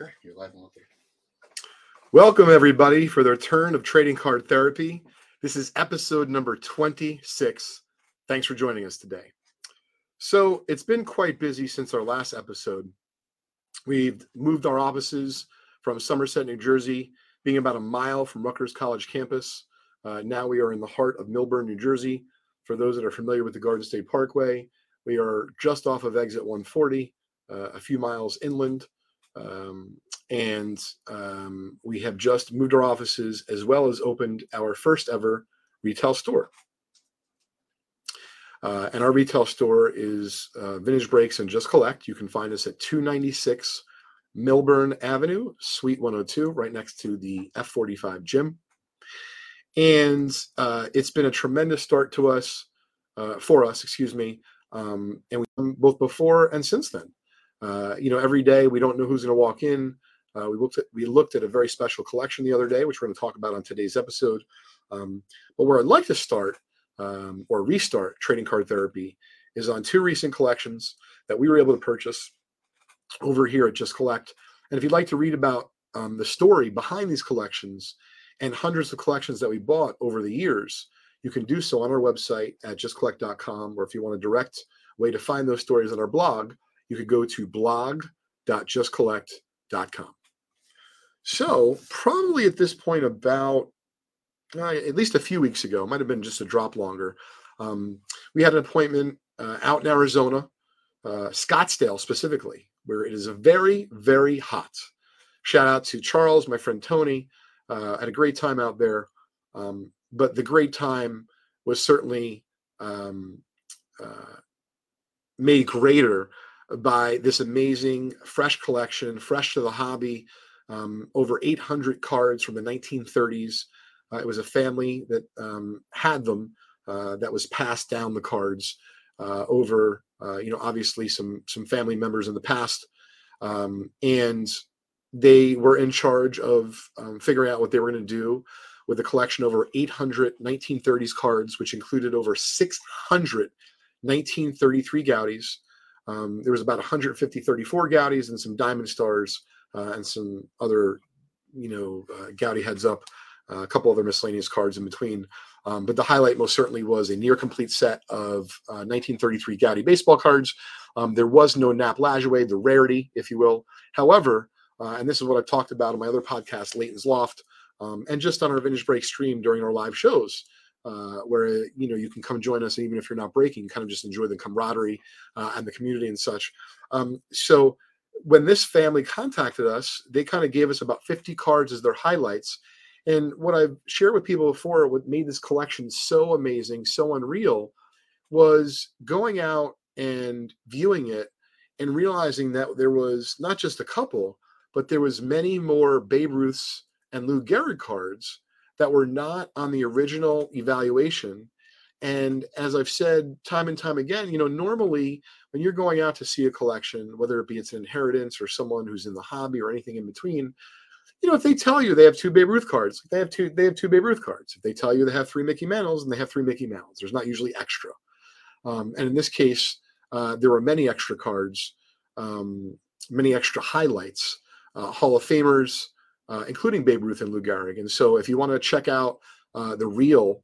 Okay, you're live and Welcome, everybody, for the return of Trading Card Therapy. This is episode number 26. Thanks for joining us today. So, it's been quite busy since our last episode. We've moved our offices from Somerset, New Jersey, being about a mile from Rutgers College campus. Uh, now we are in the heart of Millburn, New Jersey. For those that are familiar with the Garden State Parkway, we are just off of exit 140, uh, a few miles inland. Um, and um, we have just moved our offices as well as opened our first ever retail store. Uh, and our retail store is uh, Vintage Breaks and Just Collect. You can find us at 296 Millburn Avenue, Suite 102, right next to the F45 gym. And uh, it's been a tremendous start to us, uh, for us, excuse me, um, and we both before and since then. Uh, you know, every day we don't know who's going to walk in. Uh, we looked at we looked at a very special collection the other day, which we're going to talk about on today's episode. Um, but where I'd like to start um, or restart trading card therapy is on two recent collections that we were able to purchase over here at Just Collect. And if you'd like to read about um, the story behind these collections and hundreds of collections that we bought over the years, you can do so on our website at justcollect.com. Or if you want a direct way to find those stories on our blog, you could go to blog.justcollect.com. So, probably at this point, about uh, at least a few weeks ago, might have been just a drop longer, um, we had an appointment uh, out in Arizona, uh, Scottsdale specifically, where it is very, very hot. Shout out to Charles, my friend Tony. Uh, had a great time out there. Um, but the great time was certainly um, uh, made greater by this amazing fresh collection, fresh to the hobby, um, over 800 cards from the 1930s. Uh, it was a family that um, had them uh, that was passed down the cards uh, over, uh, you know, obviously some some family members in the past, um, and they were in charge of um, figuring out what they were going to do with a collection over 800 1930s cards, which included over 600 1933 Goudeys. Um, there was about 150 34 Goudeys and some Diamond Stars uh, and some other, you know, uh, Goudey heads up, uh, a couple other miscellaneous cards in between. Um, but the highlight most certainly was a near complete set of 1933 uh, Goudey baseball cards. Um, there was no Nap Lajoie, the rarity, if you will. However, uh, and this is what I've talked about in my other podcast, Leighton's Loft, um, and just on our Vintage Break stream during our live shows. Uh, where you know you can come join us even if you're not breaking kind of just enjoy the camaraderie uh, and the community and such. Um, so when this family contacted us they kind of gave us about 50 cards as their highlights. And what i've shared with people before what made this collection so amazing so unreal was going out and viewing it and realizing that there was not just a couple but there was many more Babe Ruths and Lou Gehrig cards that were not on the original evaluation. And as I've said time and time again, you know, normally when you're going out to see a collection, whether it be it's an inheritance or someone who's in the hobby or anything in between, you know, if they tell you they have two Babe Ruth cards, they have two, they have two Babe Ruth cards. If they tell you they have three Mickey Mantles, and they have three Mickey Mantles, there's not usually extra. Um, and in this case, uh, there were many extra cards, um, many extra highlights, uh, Hall of Famers, uh, including Babe Ruth and Lou Gehrig. And so, if you want to check out uh, the real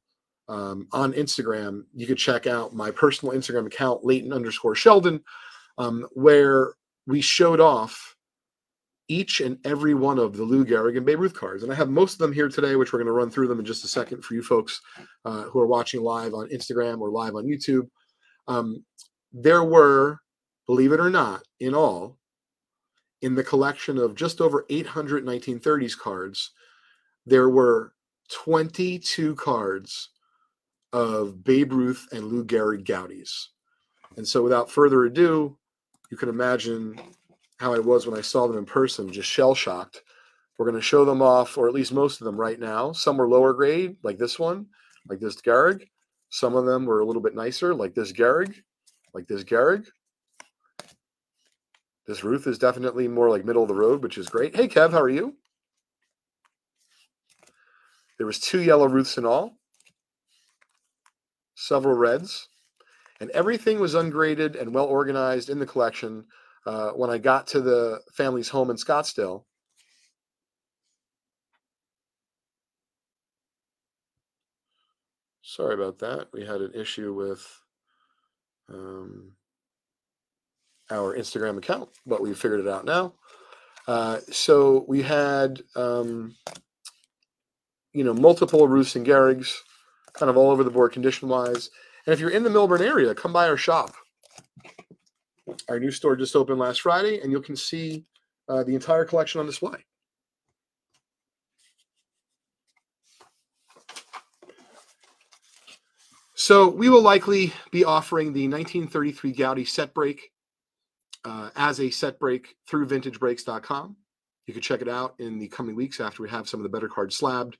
um, on Instagram, you could check out my personal Instagram account, Leighton underscore Sheldon, um, where we showed off each and every one of the Lou Gehrig and Babe Ruth cards. And I have most of them here today, which we're going to run through them in just a second for you folks uh, who are watching live on Instagram or live on YouTube. Um, there were, believe it or not, in all, in the collection of just over 800 1930s cards, there were 22 cards of Babe Ruth and Lou Gehrig Goudeys. And so, without further ado, you can imagine how I was when I saw them in person, just shell shocked. We're going to show them off, or at least most of them right now. Some were lower grade, like this one, like this Gehrig. Some of them were a little bit nicer, like this Gehrig, like this Gehrig. This Ruth is definitely more like middle of the road, which is great. Hey, Kev, how are you? There was two yellow Ruths in all, several reds, and everything was ungraded and well organized in the collection. uh, when I got to the family's home in Scottsdale. Sorry about that. We had an issue with um, our Instagram account, but we figured it out now. Uh, so we had, um, you know, multiple Ruths and Gehrigs, kind of all over the board condition wise. And if you're in the Millburn area, come by our shop. Our new store just opened last Friday, and you can see uh, the entire collection on display. So we will likely be offering the 1933 Goudey set break uh, as a set break through vintagebreaks.com. You can check it out in the coming weeks after we have some of the better cards slabbed.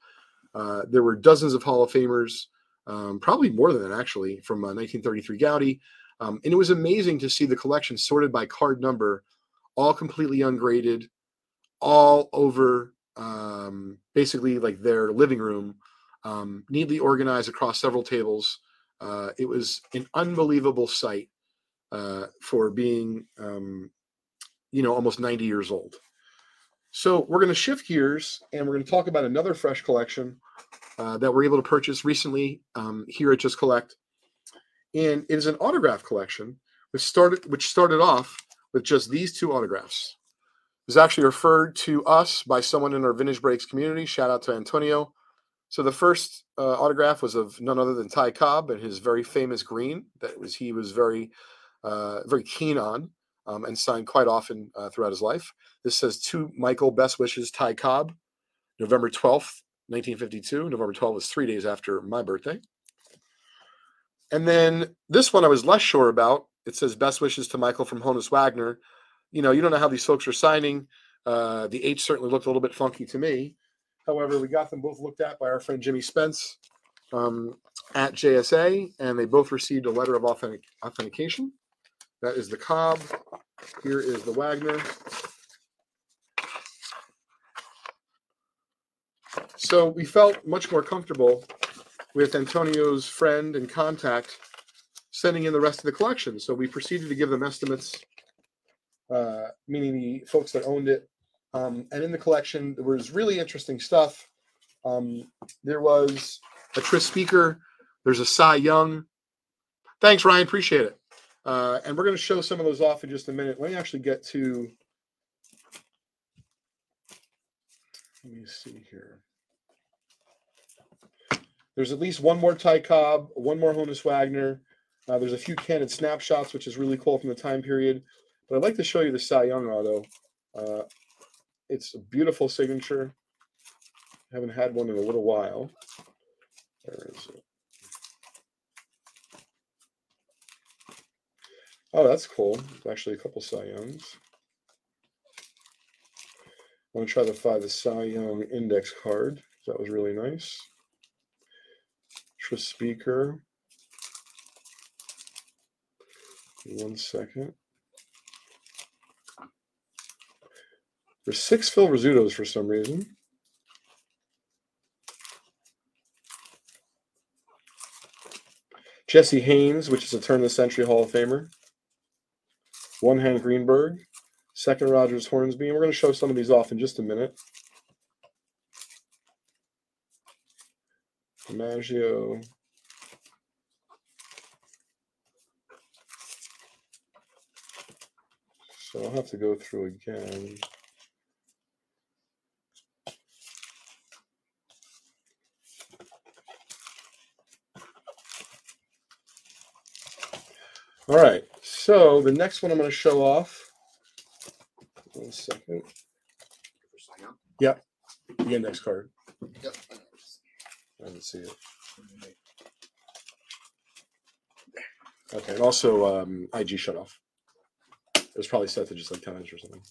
Uh, there were dozens of Hall of Famers, um, probably more than that actually, from uh, 1933 Goudey. Um, and it was amazing to see the collection sorted by card number, all completely ungraded, all over um, basically like their living room, um, neatly organized across several tables. Uh, it was an unbelievable sight uh, for being, um, you know, almost 90 years old. So we're going to shift gears and we're going to talk about another fresh collection uh, that we're able to purchase recently um, here at Just Collect, and it is an autograph collection which started which started off with just these two autographs. It was actually referred to us by someone in our Vintage Breaks community. Shout out to Antonio. So the first uh, autograph was of none other than Ty Cobb and his very famous green that was he was very uh, very keen on um, and signed quite often uh, throughout his life. This says to Michael, best wishes, Ty Cobb, November 12th, 1952. November 12th was three days after my birthday. And then this one I was less sure about. It says best wishes to Michael from Honus Wagner. You know, you don't know how these folks are signing. Uh, the H certainly looked a little bit funky to me. However, we got them both looked at by our friend Jimmy Spence um, at JSA, and they both received a letter of authentic- authentication. That is the Cobb. Here is the Wagner. So we felt much more comfortable with Antonio's friend and contact sending in the rest of the collection. So we proceeded to give them estimates, uh, meaning the folks that owned it. Um, and in the collection, there was really interesting stuff. Um, there was a Tris Speaker. There's a Cy Young. Thanks, Ryan. Appreciate it. Uh, and we're going to show some of those off in just a minute. Let me actually get to. Let me see here. There's at least one more Ty Cobb, one more Honus Wagner. Uh, there's a few candid snapshots, which is really cool from the time period. But I'd like to show you the Cy Young auto. Uh, it's a beautiful signature. Haven't had one in a little while. Where is it? Oh, that's cool. Actually a couple Cy Youngs. I want to try to find the Cy Young index card. That was really nice. Tris Speaker. One second. There's six Phil Rizzutos for some reason. Jesse Haines, which is a turn of the century Hall of Famer. One Hank Greenberg. Second Rogers Hornsby. And we're going to show some of these off in just a minute. Maggio. So I'll have to go through again. All right, so the next one I'm going to show off. One second. Yep, the index card. Yep. I didn't see it. Okay, and also um, IG shut off. It was probably set to just like 10 inches or something.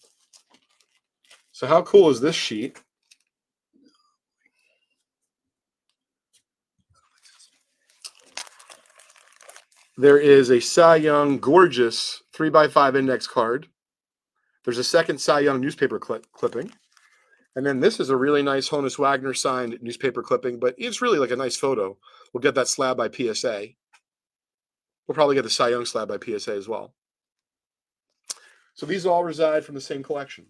So how cool is this sheet? There is a Cy Young gorgeous three by five index card. There's a second Cy Young newspaper clip- clipping. And then this is a really nice Honus Wagner signed newspaper clipping, but it's really like a nice photo. We'll get that slab by PSA. We'll probably get the Cy Young slab by PSA as well. So these all reside from the same collection.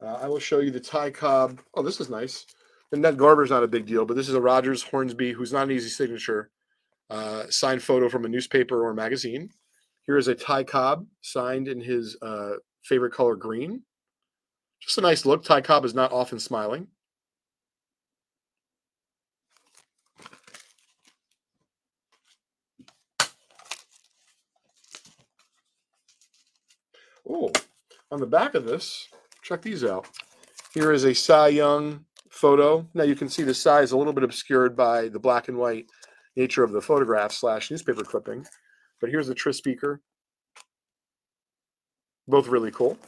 Uh, I will show you the Ty Cobb. Oh, this is nice. And Ned Garver's not a big deal, but this is a Rogers Hornsby, who's not an easy signature, uh, signed photo from a newspaper or magazine. Here is a Ty Cobb signed in his uh, favorite color, green. Just a nice look. Ty Cobb is not often smiling. Oh, on the back of this, check these out. Here is a Cy Young photo. Now you can see the Cy is a little bit obscured by the black and white nature of the photograph slash newspaper clipping. But here's the Tris Speaker. Both really cool.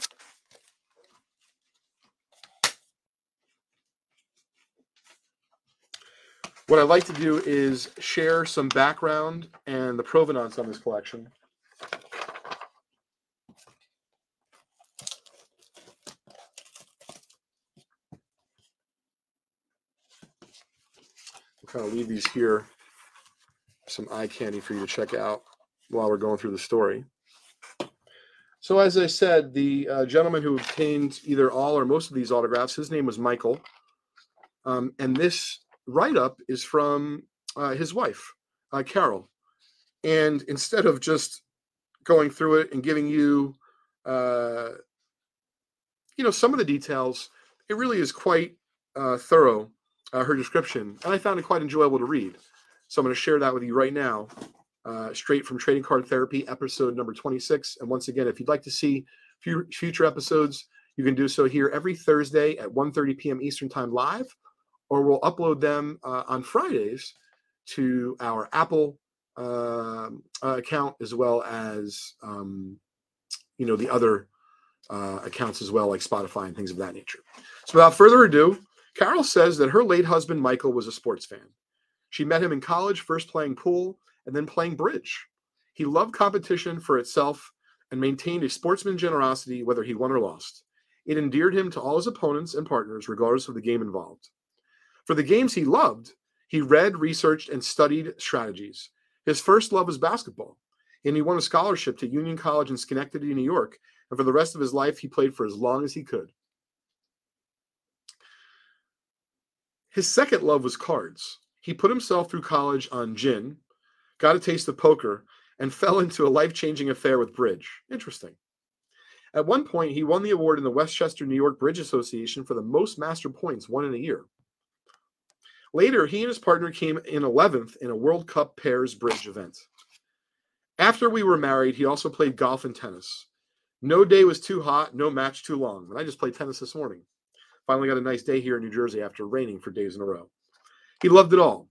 What I'd like to do is share some background and the provenance on this collection. kind of leave these here, some eye candy for you to check out while we're going through the story. So, as I said, the uh, gentleman who obtained either all or most of these autographs, his name was Michael. Um, and this write up is from uh, his wife, uh, Carol. And instead of just going through it and giving you, uh, you know, some of the details, it really is quite uh, thorough uh, her description, and I found it quite enjoyable to read. So I'm going to share that with you right now, uh, straight from Trading Card Therapy, episode number 26. And once again, if you'd like to see future episodes, you can do so here every Thursday at 1:30 p.m. Eastern Time live, or we'll upload them uh, on Fridays to our Apple uh, account as well as um, you know the other uh, accounts as well, like Spotify and things of that nature. So without further ado, Carol says that her late husband, Michael, was a sports fan. She met him in college, first playing pool and then playing bridge. He loved competition for itself and maintained a sportsman generosity whether he won or lost. It endeared him to all his opponents and partners, regardless of the game involved. For the games he loved, he read, researched, and studied strategies. His first love was basketball, and he won a scholarship to Union College in Schenectady, New York. And for the rest of his life, he played for as long as he could. His second love was cards. He put himself through college on gin, got a taste of poker, and fell into a life changing affair with bridge. Interesting. At one point, he won the award in the Westchester, New York Bridge Association for the most master points won in a year. Later, he and his partner came in 11th in a World Cup pairs bridge event. After we were married, he also played golf and tennis. No day was too hot, no match too long. And I just played tennis this morning. Finally got a nice day here in New Jersey after raining for days in a row. He loved it all.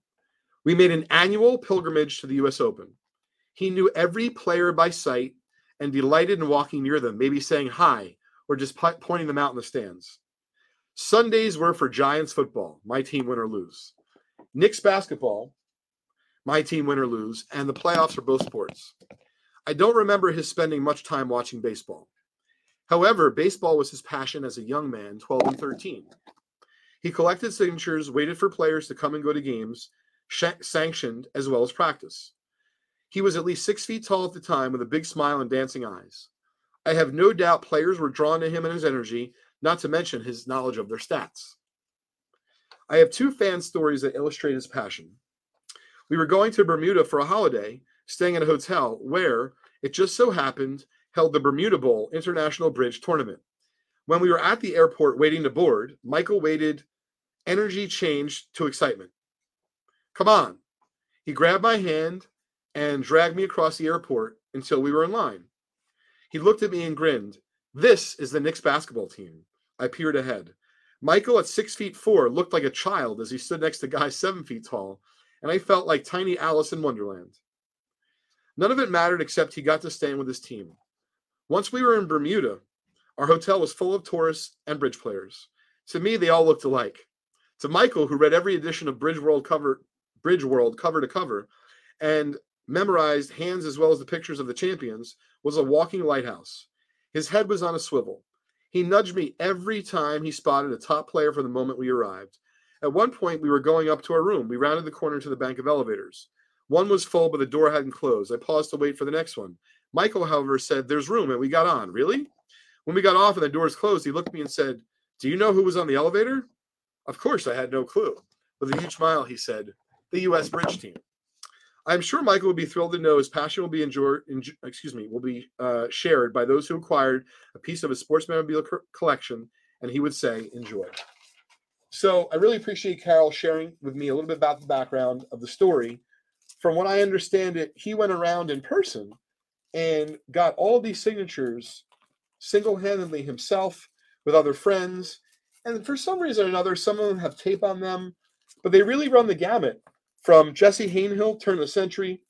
We made an annual pilgrimage to the US Open. He knew every player by sight and delighted in walking near them, maybe saying hi or just pointing them out in the stands. Sundays were for Giants football, my team win or lose. Knicks basketball, my team win or lose, and the playoffs for both sports. I don't remember his spending much time watching baseball. However, baseball was his passion as a young man, 12 and 13. He collected signatures, waited for players to come and go to games, sh- sanctioned as well as practice. He was at least six feet tall at the time with a big smile and dancing eyes. I have no doubt players were drawn to him and his energy, not to mention his knowledge of their stats. I have two fan stories that illustrate his passion. We were going to Bermuda for a holiday, staying at a hotel where it just so happened held the Bermuda Bowl International Bridge Tournament. When we were at the airport waiting to board, Michael waited. Energy changed to excitement. Come on. He grabbed my hand and dragged me across the airport until we were in line. He looked at me and grinned. This is the Knicks basketball team. I peered ahead. Michael, at six feet four, looked like a child as he stood next to guys seven feet tall, and I felt like tiny Alice in Wonderland. None of it mattered except he got to stand with his team. Once we were in Bermuda, our hotel was full of tourists and bridge players. To me, they all looked alike. To Michael, who read every edition of Bridge World cover, Bridge World cover to cover, and memorized hands as well as the pictures of the champions, was a walking lighthouse. His head was on a swivel. He nudged me every time he spotted a top player from the moment we arrived. At one point, we were going up to our room. We rounded the corner to the bank of elevators. One was full, but the door hadn't closed. I paused to wait for the next one. Michael, however, said, There's room, and we got on. Really? When we got off and the doors closed, he looked at me and said, Do you know who was on the elevator? Of course, I had no clue. With a huge smile, he said, The U.S. bridge team. I'm sure Michael will be thrilled to know his passion will be. Enjoy, excuse me, will be uh, shared by those who acquired a piece of his sports memorabilia co- collection, and he would say, "Enjoy." So I really appreciate Carol sharing with me a little bit about the background of the story. From what I understand, it he went around in person and got all these signatures single-handedly himself with other friends, and for some reason or another, some of them have tape on them, but they really run the gamut from Jesse Hainhill, turn of the century,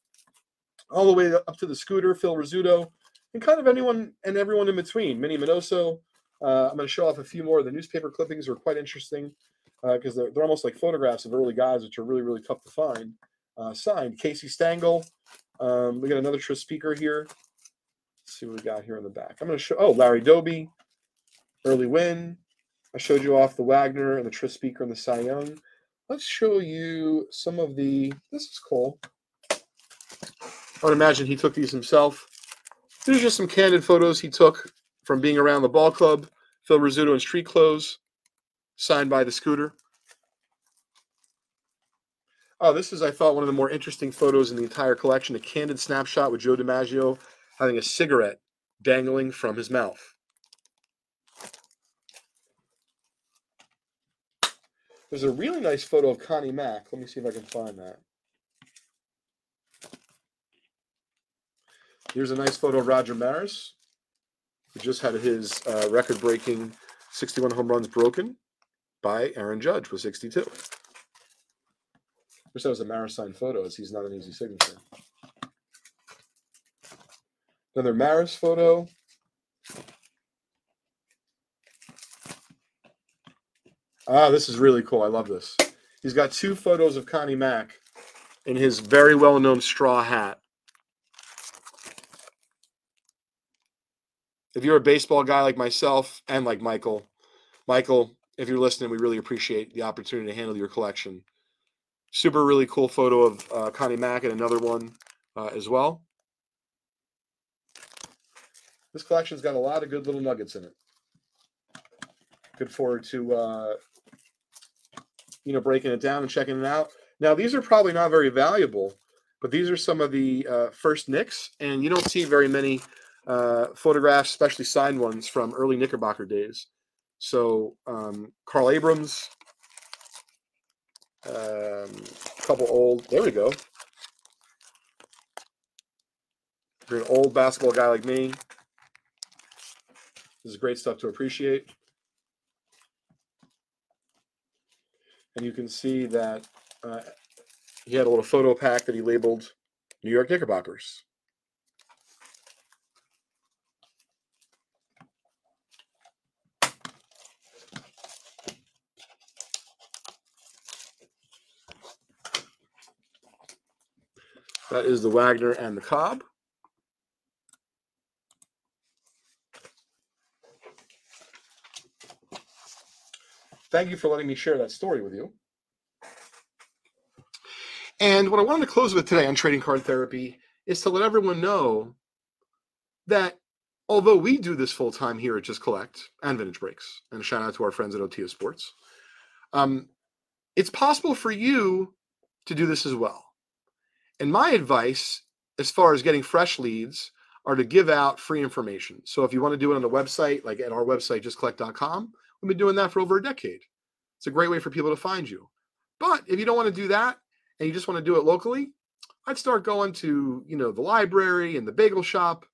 all the way up to the scooter, Phil Rizzuto, and kind of anyone and everyone in between. Minnie Minoso. Uh, I'm going to show off a few more. The newspaper clippings are quite interesting because uh, they're, they're almost like photographs of early guys, which are really, really tough to find. Uh, signed Casey Stengel. Um, we got another Tris Speaker here. Let's see what we got here in the back. I'm going to show, oh, Larry Doby, Early Wynn. I showed you off the Wagner and the Tris Speaker and the Cy Young let's show you some of the, this is cool. I would imagine he took these himself. These are just some candid photos he took from being around the ball club. Phil Rizzuto in street clothes, signed by the scooter. Oh, this is, I thought, one of the more interesting photos in the entire collection. A candid snapshot with Joe DiMaggio having a cigarette dangling from his mouth. There's a really nice photo of Connie Mack. Let me see if I can find that. Here's a nice photo of Roger Maris, who just had his uh, record breaking 61 home runs broken by Aaron Judge with 62. Wish that was a Maris signed photo, as he's not an easy signature. Another Maris photo. Ah, this is really cool. I love this. He's got two photos of Connie Mack in his very well known straw hat. If you're a baseball guy like myself and like Michael, Michael, if you're listening, we really appreciate the opportunity to handle your collection. Super, really cool photo of uh, Connie Mack and another one uh, as well. This collection's got a lot of good little nuggets in it. Good forward to uh, you know, breaking it down and checking it out. Now, these are probably not very valuable, but these are some of the uh, first Knicks, and you don't see very many uh, photographs, especially signed ones from early Knickerbocker days. So, um, Carl Abrams, um, a couple old, there we go. If you're an old basketball guy like me, this is great stuff to appreciate. And you can see that uh, he had a little photo pack that he labeled New York Knickerbockers. That is the Wagner and the Cobb. Thank you for letting me share that story with you. And what I wanted to close with today on trading card therapy is to let everyone know that although we do this full time here at Just Collect and Vintage Breaks, and shout out to our friends at Otia Sports, um, it's possible for you to do this as well. And my advice, as far as getting fresh leads, are to give out free information. So if you want to do it on the website, like at our website, justcollect.com, We've been doing that for over a decade. It's a great way for people to find you. But if you don't want to do that and you just want to do it locally, I'd start going to, you know, the library and the bagel shop.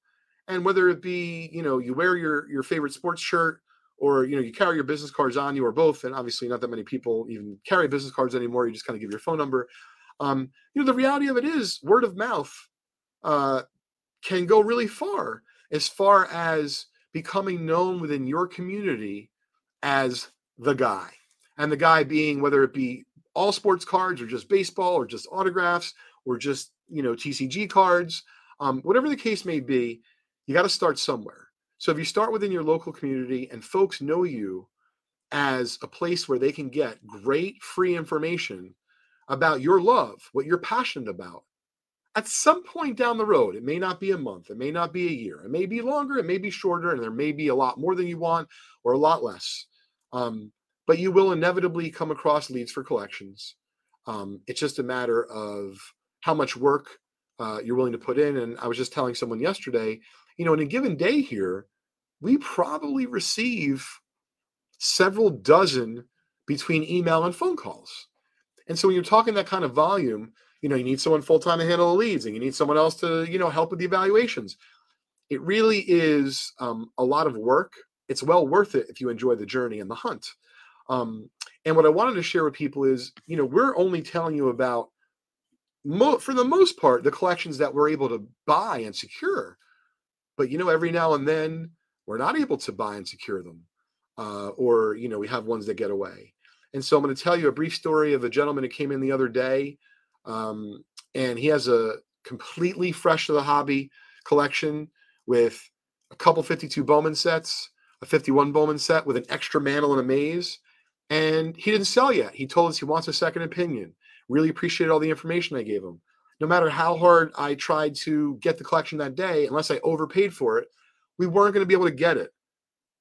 And whether it be, you know, you wear your your favorite sports shirt or you know, you carry your business cards on you or both, and obviously not that many people even carry business cards anymore. You just kind of give your phone number. Um, you know, the reality of it is word of mouth uh, can go really far as far as becoming known within your community as the guy. And the guy being whether it be all sports cards or just baseball or just autographs or just, you know, TCG cards, um, whatever the case may be, you got to start somewhere. So if you start within your local community and folks know you as a place where they can get great free information about your love, what you're passionate about, at some point down the road, it may not be a month, it may not be a year, it may be longer, it may be shorter, and there may be a lot more than you want or a lot less. Um, but you will inevitably come across leads for collections. Um, it's just a matter of how much work uh, you're willing to put in. And I was just telling someone yesterday, you know, in a given day here, we probably receive several dozen between email and phone calls. And so when you're talking that kind of volume, you know, you need someone full time to handle the leads and you need someone else to, you know, help with the evaluations. It really is um, a lot of work. It's well worth it if you enjoy the journey and the hunt. Um, and what I wanted to share with people is, you know, we're only telling you about, mo- for the most part, the collections that we're able to buy and secure. But, you know, every now and then we're not able to buy and secure them. Uh, or, you know, we have ones that get away. And so I'm going to tell you a brief story of a gentleman who came in the other day um, and he has a completely fresh to the hobby collection with a couple 52 Bowman sets, a 51 Bowman set with an extra Mantle and a Mays. And he didn't sell yet. He told us he wants a second opinion. Really appreciated all the information I gave him. No matter how hard I tried to get the collection that day, unless I overpaid for it, we weren't going to be able to get it.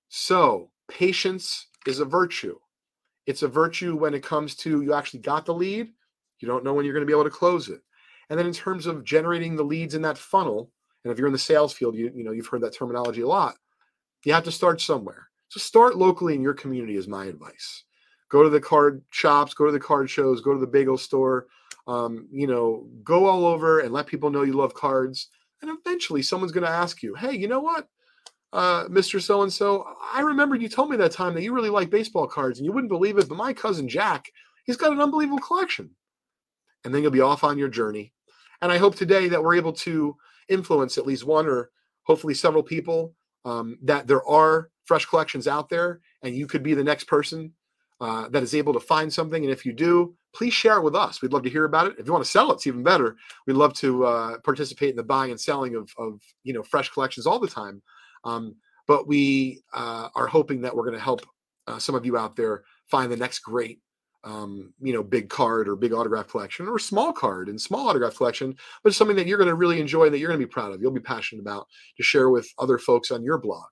So, patience is a virtue. It's a virtue when it comes to you actually got the lead you don't know when you're going to be able to close it. And then in terms of generating the leads in that funnel, and if you're in the sales field, you, you know, you've heard that terminology a lot. You have to start somewhere. So start locally in your community is my advice. Go to the card shops, go to the card shows, go to the bagel store, um, you know, go all over and let people know you love cards. And eventually someone's going to ask you, hey, you know what? Uh, Mr. So and so, I remember you told me that time that you really like baseball cards and you wouldn't believe it, but my cousin Jack, he's got an unbelievable collection and then you'll be off on your journey. And I hope today that we're able to influence at least one or hopefully several people um, that there are fresh collections out there, and you could be the next person uh, that is able to find something. And if you do, please share it with us. We'd love to hear about it. If you want to sell it, it's even better. We'd love to uh, participate in the buying and selling of, of you know fresh collections all the time. Um, but we uh, are hoping that we're going to help uh, some of you out there find the next great um, you know, big card or big autograph collection or small card and small autograph collection, but something that you're going to really enjoy and that you're going to be proud of. You'll be passionate about to share with other folks on your blog.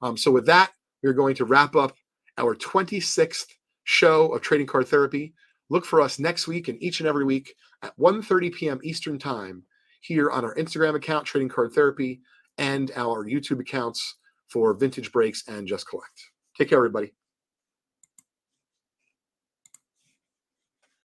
Um, so with that, we're going to wrap up our 26th show of Trading Card Therapy. Look for us next week and each and every week at 1:30 p.m. Eastern Time here on our Instagram account, Trading Card Therapy, and our YouTube accounts for Vintage Breaks and Just Collect. Take care, everybody.